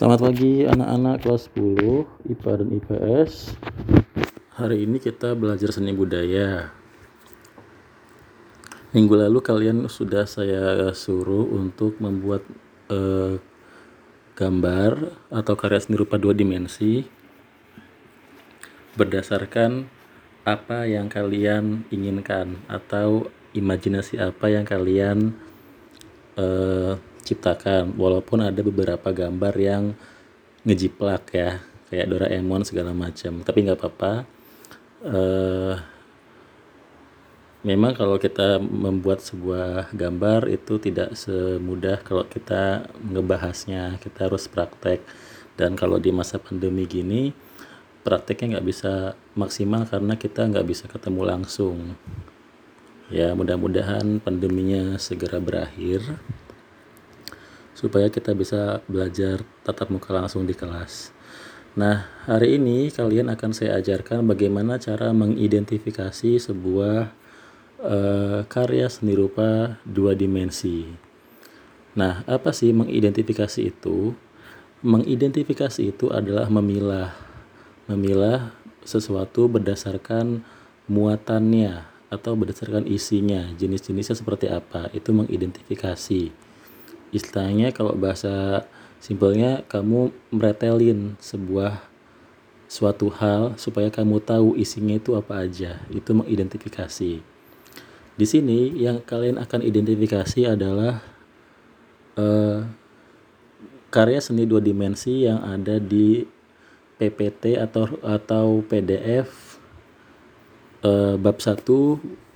Selamat pagi anak-anak kelas 10 IPA dan IPS. Hari ini kita belajar seni budaya. Minggu lalu kalian sudah saya suruh untuk membuat eh, gambar atau karya seni rupa dua dimensi berdasarkan apa yang kalian inginkan atau imajinasi apa yang kalian eh, ciptakan walaupun ada beberapa gambar yang ngejiplak ya kayak Doraemon segala macam. Tapi nggak apa-apa. Eh, memang kalau kita membuat sebuah gambar itu tidak semudah kalau kita ngebahasnya. Kita harus praktek. Dan kalau di masa pandemi gini prakteknya nggak bisa maksimal karena kita nggak bisa ketemu langsung. Ya mudah-mudahan pandeminya segera berakhir supaya kita bisa belajar tatap muka langsung di kelas. Nah hari ini kalian akan saya ajarkan bagaimana cara mengidentifikasi sebuah uh, karya seni rupa dua dimensi. Nah apa sih mengidentifikasi itu? Mengidentifikasi itu adalah memilah memilah sesuatu berdasarkan muatannya atau berdasarkan isinya, jenis-jenisnya seperti apa, itu mengidentifikasi. Istilahnya kalau bahasa simpelnya kamu meretelin sebuah suatu hal supaya kamu tahu isinya itu apa aja, itu mengidentifikasi. Di sini yang kalian akan identifikasi adalah uh, karya seni dua dimensi yang ada di PPT atau atau PDF uh, bab 1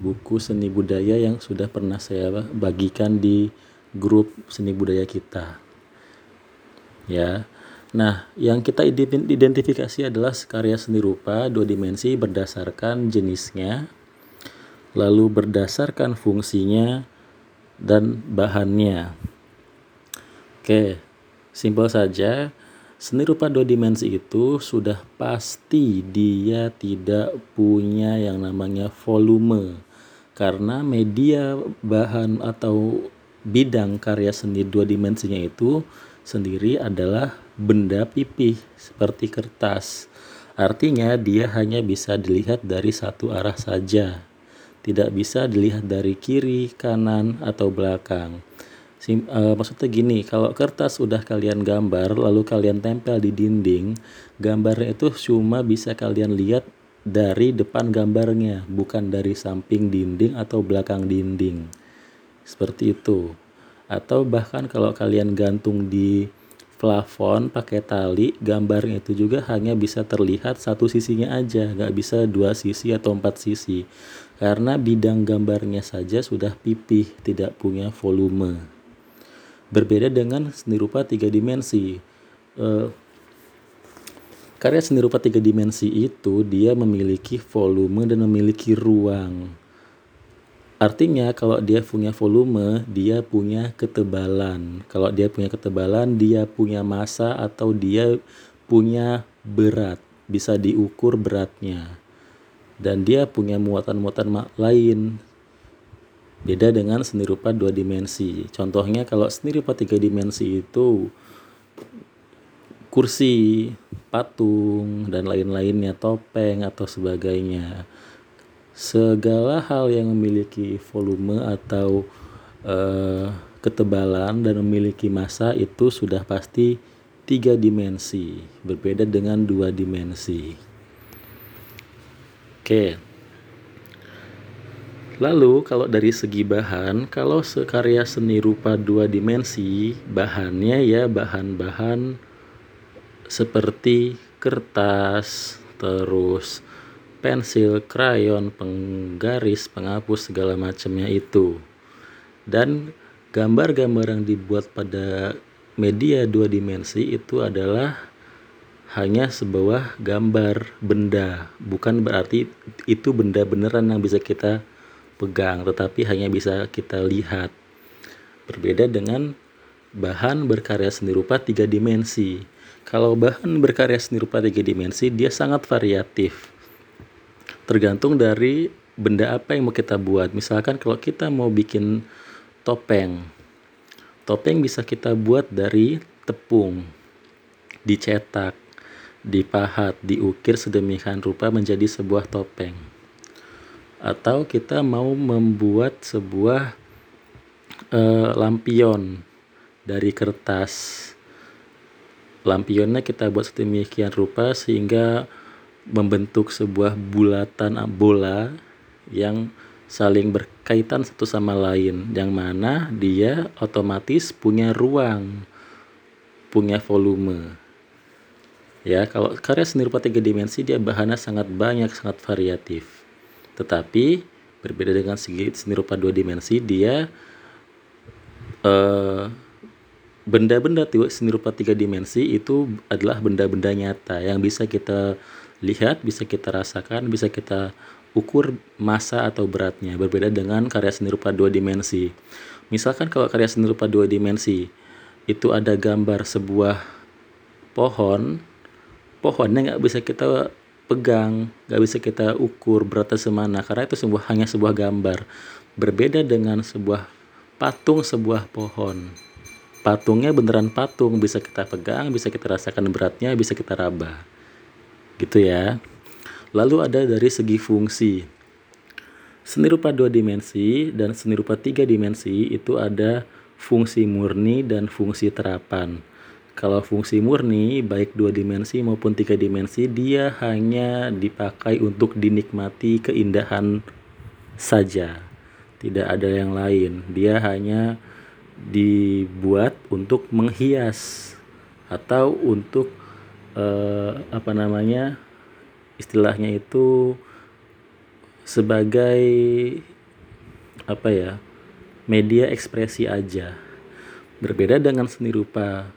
buku seni budaya yang sudah pernah saya bagikan di grup seni budaya kita. Ya. Nah, yang kita identifikasi adalah karya seni rupa dua dimensi berdasarkan jenisnya, lalu berdasarkan fungsinya dan bahannya. Oke, simpel saja Seni rupa dua dimensi itu sudah pasti dia tidak punya yang namanya volume karena media bahan atau bidang karya seni dua dimensinya itu sendiri adalah benda pipih seperti kertas. Artinya dia hanya bisa dilihat dari satu arah saja. Tidak bisa dilihat dari kiri, kanan, atau belakang. Sim, uh, maksudnya gini, kalau kertas sudah kalian gambar lalu kalian tempel di dinding, gambarnya itu cuma bisa kalian lihat dari depan gambarnya, bukan dari samping dinding atau belakang dinding. Seperti itu. Atau bahkan kalau kalian gantung di plafon pakai tali, gambarnya itu juga hanya bisa terlihat satu sisinya aja, nggak bisa dua sisi atau empat sisi. Karena bidang gambarnya saja sudah pipih, tidak punya volume. Berbeda dengan seni rupa tiga dimensi. Uh, karya seni rupa tiga dimensi itu dia memiliki volume dan memiliki ruang. Artinya kalau dia punya volume, dia punya ketebalan. Kalau dia punya ketebalan, dia punya massa atau dia punya berat, bisa diukur beratnya. Dan dia punya muatan-muatan lain Beda dengan seni rupa dua dimensi. Contohnya kalau seni rupa tiga dimensi itu kursi, patung, dan lain-lainnya, topeng atau sebagainya. Segala hal yang memiliki volume atau uh, ketebalan dan memiliki massa itu sudah pasti tiga dimensi, berbeda dengan dua dimensi. Oke. Lalu kalau dari segi bahan, kalau sekarya seni rupa dua dimensi, bahannya ya bahan-bahan seperti kertas, terus pensil, krayon, penggaris, penghapus segala macamnya itu. Dan gambar-gambar yang dibuat pada media dua dimensi itu adalah hanya sebuah gambar benda, bukan berarti itu benda beneran yang bisa kita pegang tetapi hanya bisa kita lihat. Berbeda dengan bahan berkarya seni rupa tiga dimensi. Kalau bahan berkarya seni rupa tiga dimensi dia sangat variatif. Tergantung dari benda apa yang mau kita buat. Misalkan kalau kita mau bikin topeng. Topeng bisa kita buat dari tepung. dicetak, dipahat, diukir sedemikian rupa menjadi sebuah topeng. Atau kita mau membuat sebuah uh, lampion dari kertas. Lampionnya kita buat sedemikian rupa sehingga membentuk sebuah bulatan bola yang saling berkaitan satu sama lain yang mana dia otomatis punya ruang punya volume. Ya kalau karya seni rupa tiga dimensi dia bahannya sangat banyak sangat variatif. Tetapi berbeda dengan segi seni rupa dua dimensi dia eh, benda-benda seni rupa tiga dimensi itu adalah benda-benda nyata yang bisa kita lihat bisa kita rasakan bisa kita ukur massa atau beratnya berbeda dengan karya seni rupa dua dimensi. Misalkan kalau karya seni rupa dua dimensi itu ada gambar sebuah pohon, pohonnya nggak bisa kita pegang, nggak bisa kita ukur beratnya semana karena itu sebuah hanya sebuah gambar. Berbeda dengan sebuah patung sebuah pohon. Patungnya beneran patung, bisa kita pegang, bisa kita rasakan beratnya, bisa kita raba. Gitu ya. Lalu ada dari segi fungsi. Seni rupa dua dimensi dan seni rupa tiga dimensi itu ada fungsi murni dan fungsi terapan. Kalau fungsi murni, baik dua dimensi maupun tiga dimensi, dia hanya dipakai untuk dinikmati keindahan saja. Tidak ada yang lain. Dia hanya dibuat untuk menghias atau untuk eh, apa namanya istilahnya itu sebagai apa ya media ekspresi aja. Berbeda dengan seni rupa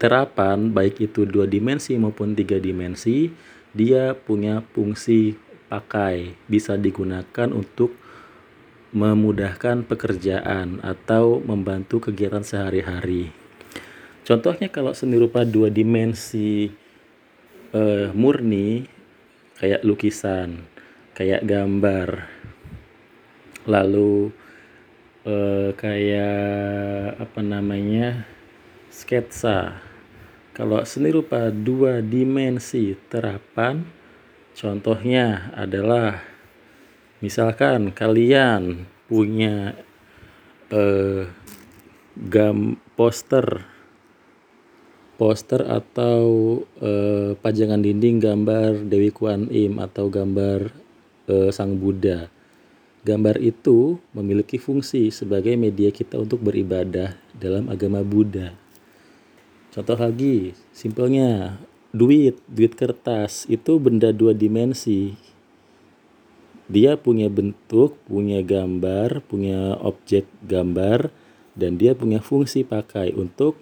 terapan baik itu dua dimensi maupun tiga dimensi dia punya fungsi pakai bisa digunakan untuk memudahkan pekerjaan atau membantu kegiatan sehari-hari contohnya kalau seni rupa dua dimensi uh, murni kayak lukisan, kayak gambar. Lalu uh, kayak apa namanya? sketsa. Kalau seni rupa dua dimensi terapan contohnya adalah misalkan kalian punya uh, gam poster poster atau eh, pajangan dinding gambar Dewi Kuan Im atau gambar eh, Sang Buddha. Gambar itu memiliki fungsi sebagai media kita untuk beribadah dalam agama Buddha. Contoh lagi, simpelnya duit, duit kertas itu benda dua dimensi. Dia punya bentuk, punya gambar, punya objek gambar, dan dia punya fungsi pakai untuk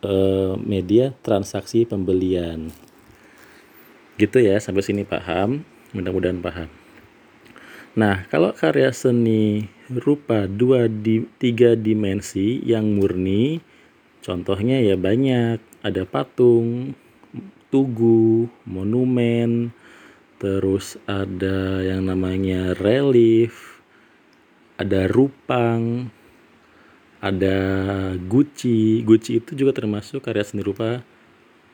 Eh, media transaksi pembelian. Gitu ya, sampai sini paham. Mudah-mudahan paham. Nah, kalau karya seni rupa dua di tiga dimensi yang murni, contohnya ya banyak. Ada patung, tugu, monumen, terus ada yang namanya relief, ada rupang, ada Gucci. Gucci itu juga termasuk karya seni rupa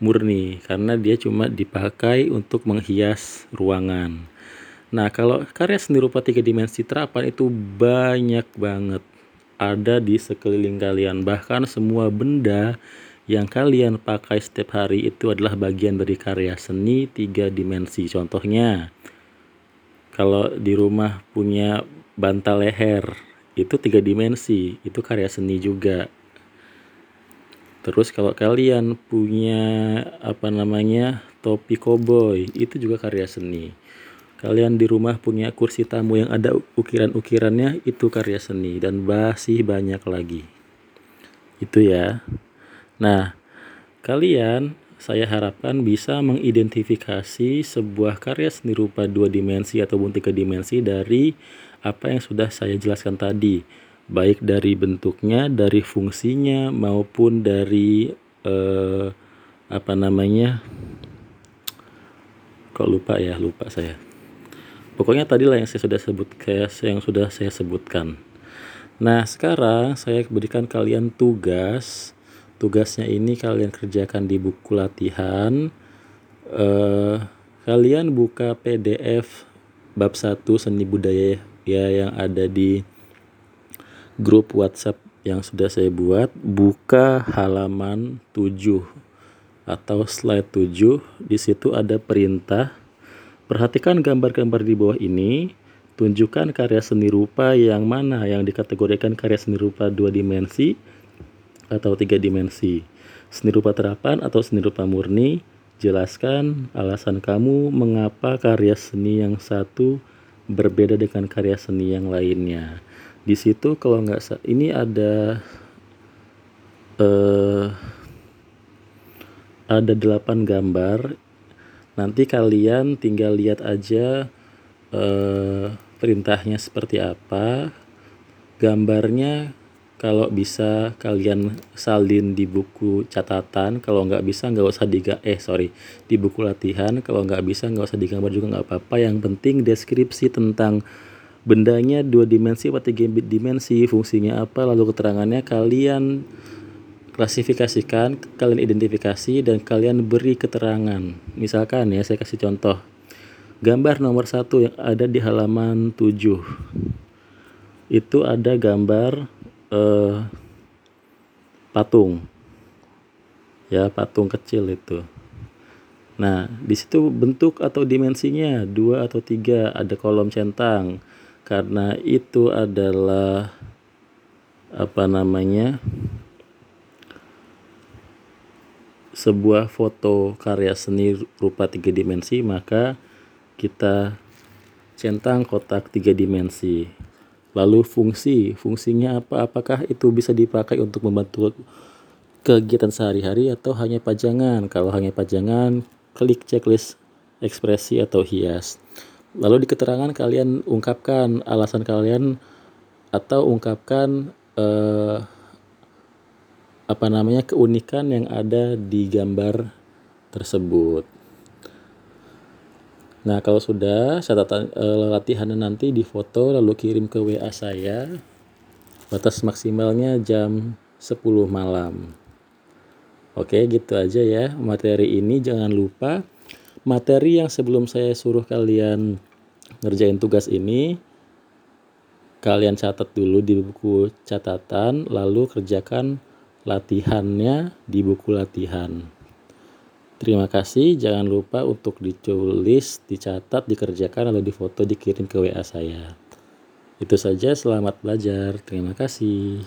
murni karena dia cuma dipakai untuk menghias ruangan. Nah kalau karya seni rupa tiga dimensi terapan itu banyak banget. Ada di sekeliling kalian. Bahkan semua benda yang kalian pakai setiap hari itu adalah bagian dari karya seni tiga dimensi. Contohnya kalau di rumah punya bantal leher itu tiga dimensi. Itu karya seni juga. Terus kalau kalian punya apa namanya topi koboi itu juga karya seni. Kalian di rumah punya kursi tamu yang ada ukiran-ukirannya itu karya seni. Dan masih banyak lagi. Itu ya. Nah kalian saya harapkan bisa mengidentifikasi sebuah karya seni rupa dua dimensi ataupun tiga dimensi dari apa yang sudah saya jelaskan tadi, baik dari bentuknya, dari fungsinya maupun dari eh, apa namanya? Kok lupa ya, lupa saya. Pokoknya tadi lah yang saya sudah sebut kayak yang sudah saya sebutkan. Nah, sekarang saya berikan kalian tugas tugasnya ini kalian kerjakan di buku latihan uh, kalian buka PDF bab 1 seni budaya ya yang ada di grup WhatsApp yang sudah saya buat. Buka halaman 7 atau slide 7 di situ ada perintah. Perhatikan gambar-gambar di bawah ini. Tunjukkan karya seni rupa yang mana? Yang dikategorikan karya seni rupa dua dimensi atau tiga dimensi. Seni rupa terapan atau seni rupa murni. Jelaskan alasan kamu mengapa karya seni yang satu berbeda dengan karya seni yang lainnya. Di situ kalau nggak ini ada uh, ada delapan gambar. Nanti kalian tinggal lihat aja uh, perintahnya seperti apa gambarnya kalau bisa kalian salin di buku catatan kalau nggak bisa nggak usah diga eh sorry di buku latihan kalau nggak bisa nggak usah digambar juga nggak apa-apa. Yang penting deskripsi tentang bendanya dua dimensi atau tiga dimensi fungsinya apa lalu keterangannya kalian klasifikasikan kalian identifikasi dan kalian beri keterangan. Misalkan ya saya kasih contoh. Gambar nomor satu yang ada di halaman 7 itu ada gambar eh, patung, ya patung kecil itu. Nah, di situ bentuk atau dimensinya dua atau tiga ada kolom centang karena itu adalah apa namanya sebuah foto karya seni rupa tiga dimensi maka kita centang kotak tiga dimensi. Lalu fungsi, fungsinya apa? Apakah itu bisa dipakai untuk membantu kegiatan sehari-hari atau hanya pajangan? Kalau hanya pajangan, klik checklist ekspresi atau hias. Lalu di keterangan kalian ungkapkan alasan kalian atau ungkapkan eh, apa namanya keunikan yang ada di gambar tersebut. Nah, kalau sudah catatan e, latihannya nanti difoto lalu kirim ke WA saya. Batas maksimalnya jam 10 malam. Oke, gitu aja ya. Materi ini jangan lupa materi yang sebelum saya suruh kalian ngerjain tugas ini kalian catat dulu di buku catatan lalu kerjakan latihannya di buku latihan. Terima kasih, jangan lupa untuk ditulis, dicatat, dikerjakan, lalu difoto, dikirim ke WA saya. Itu saja, selamat belajar. Terima kasih.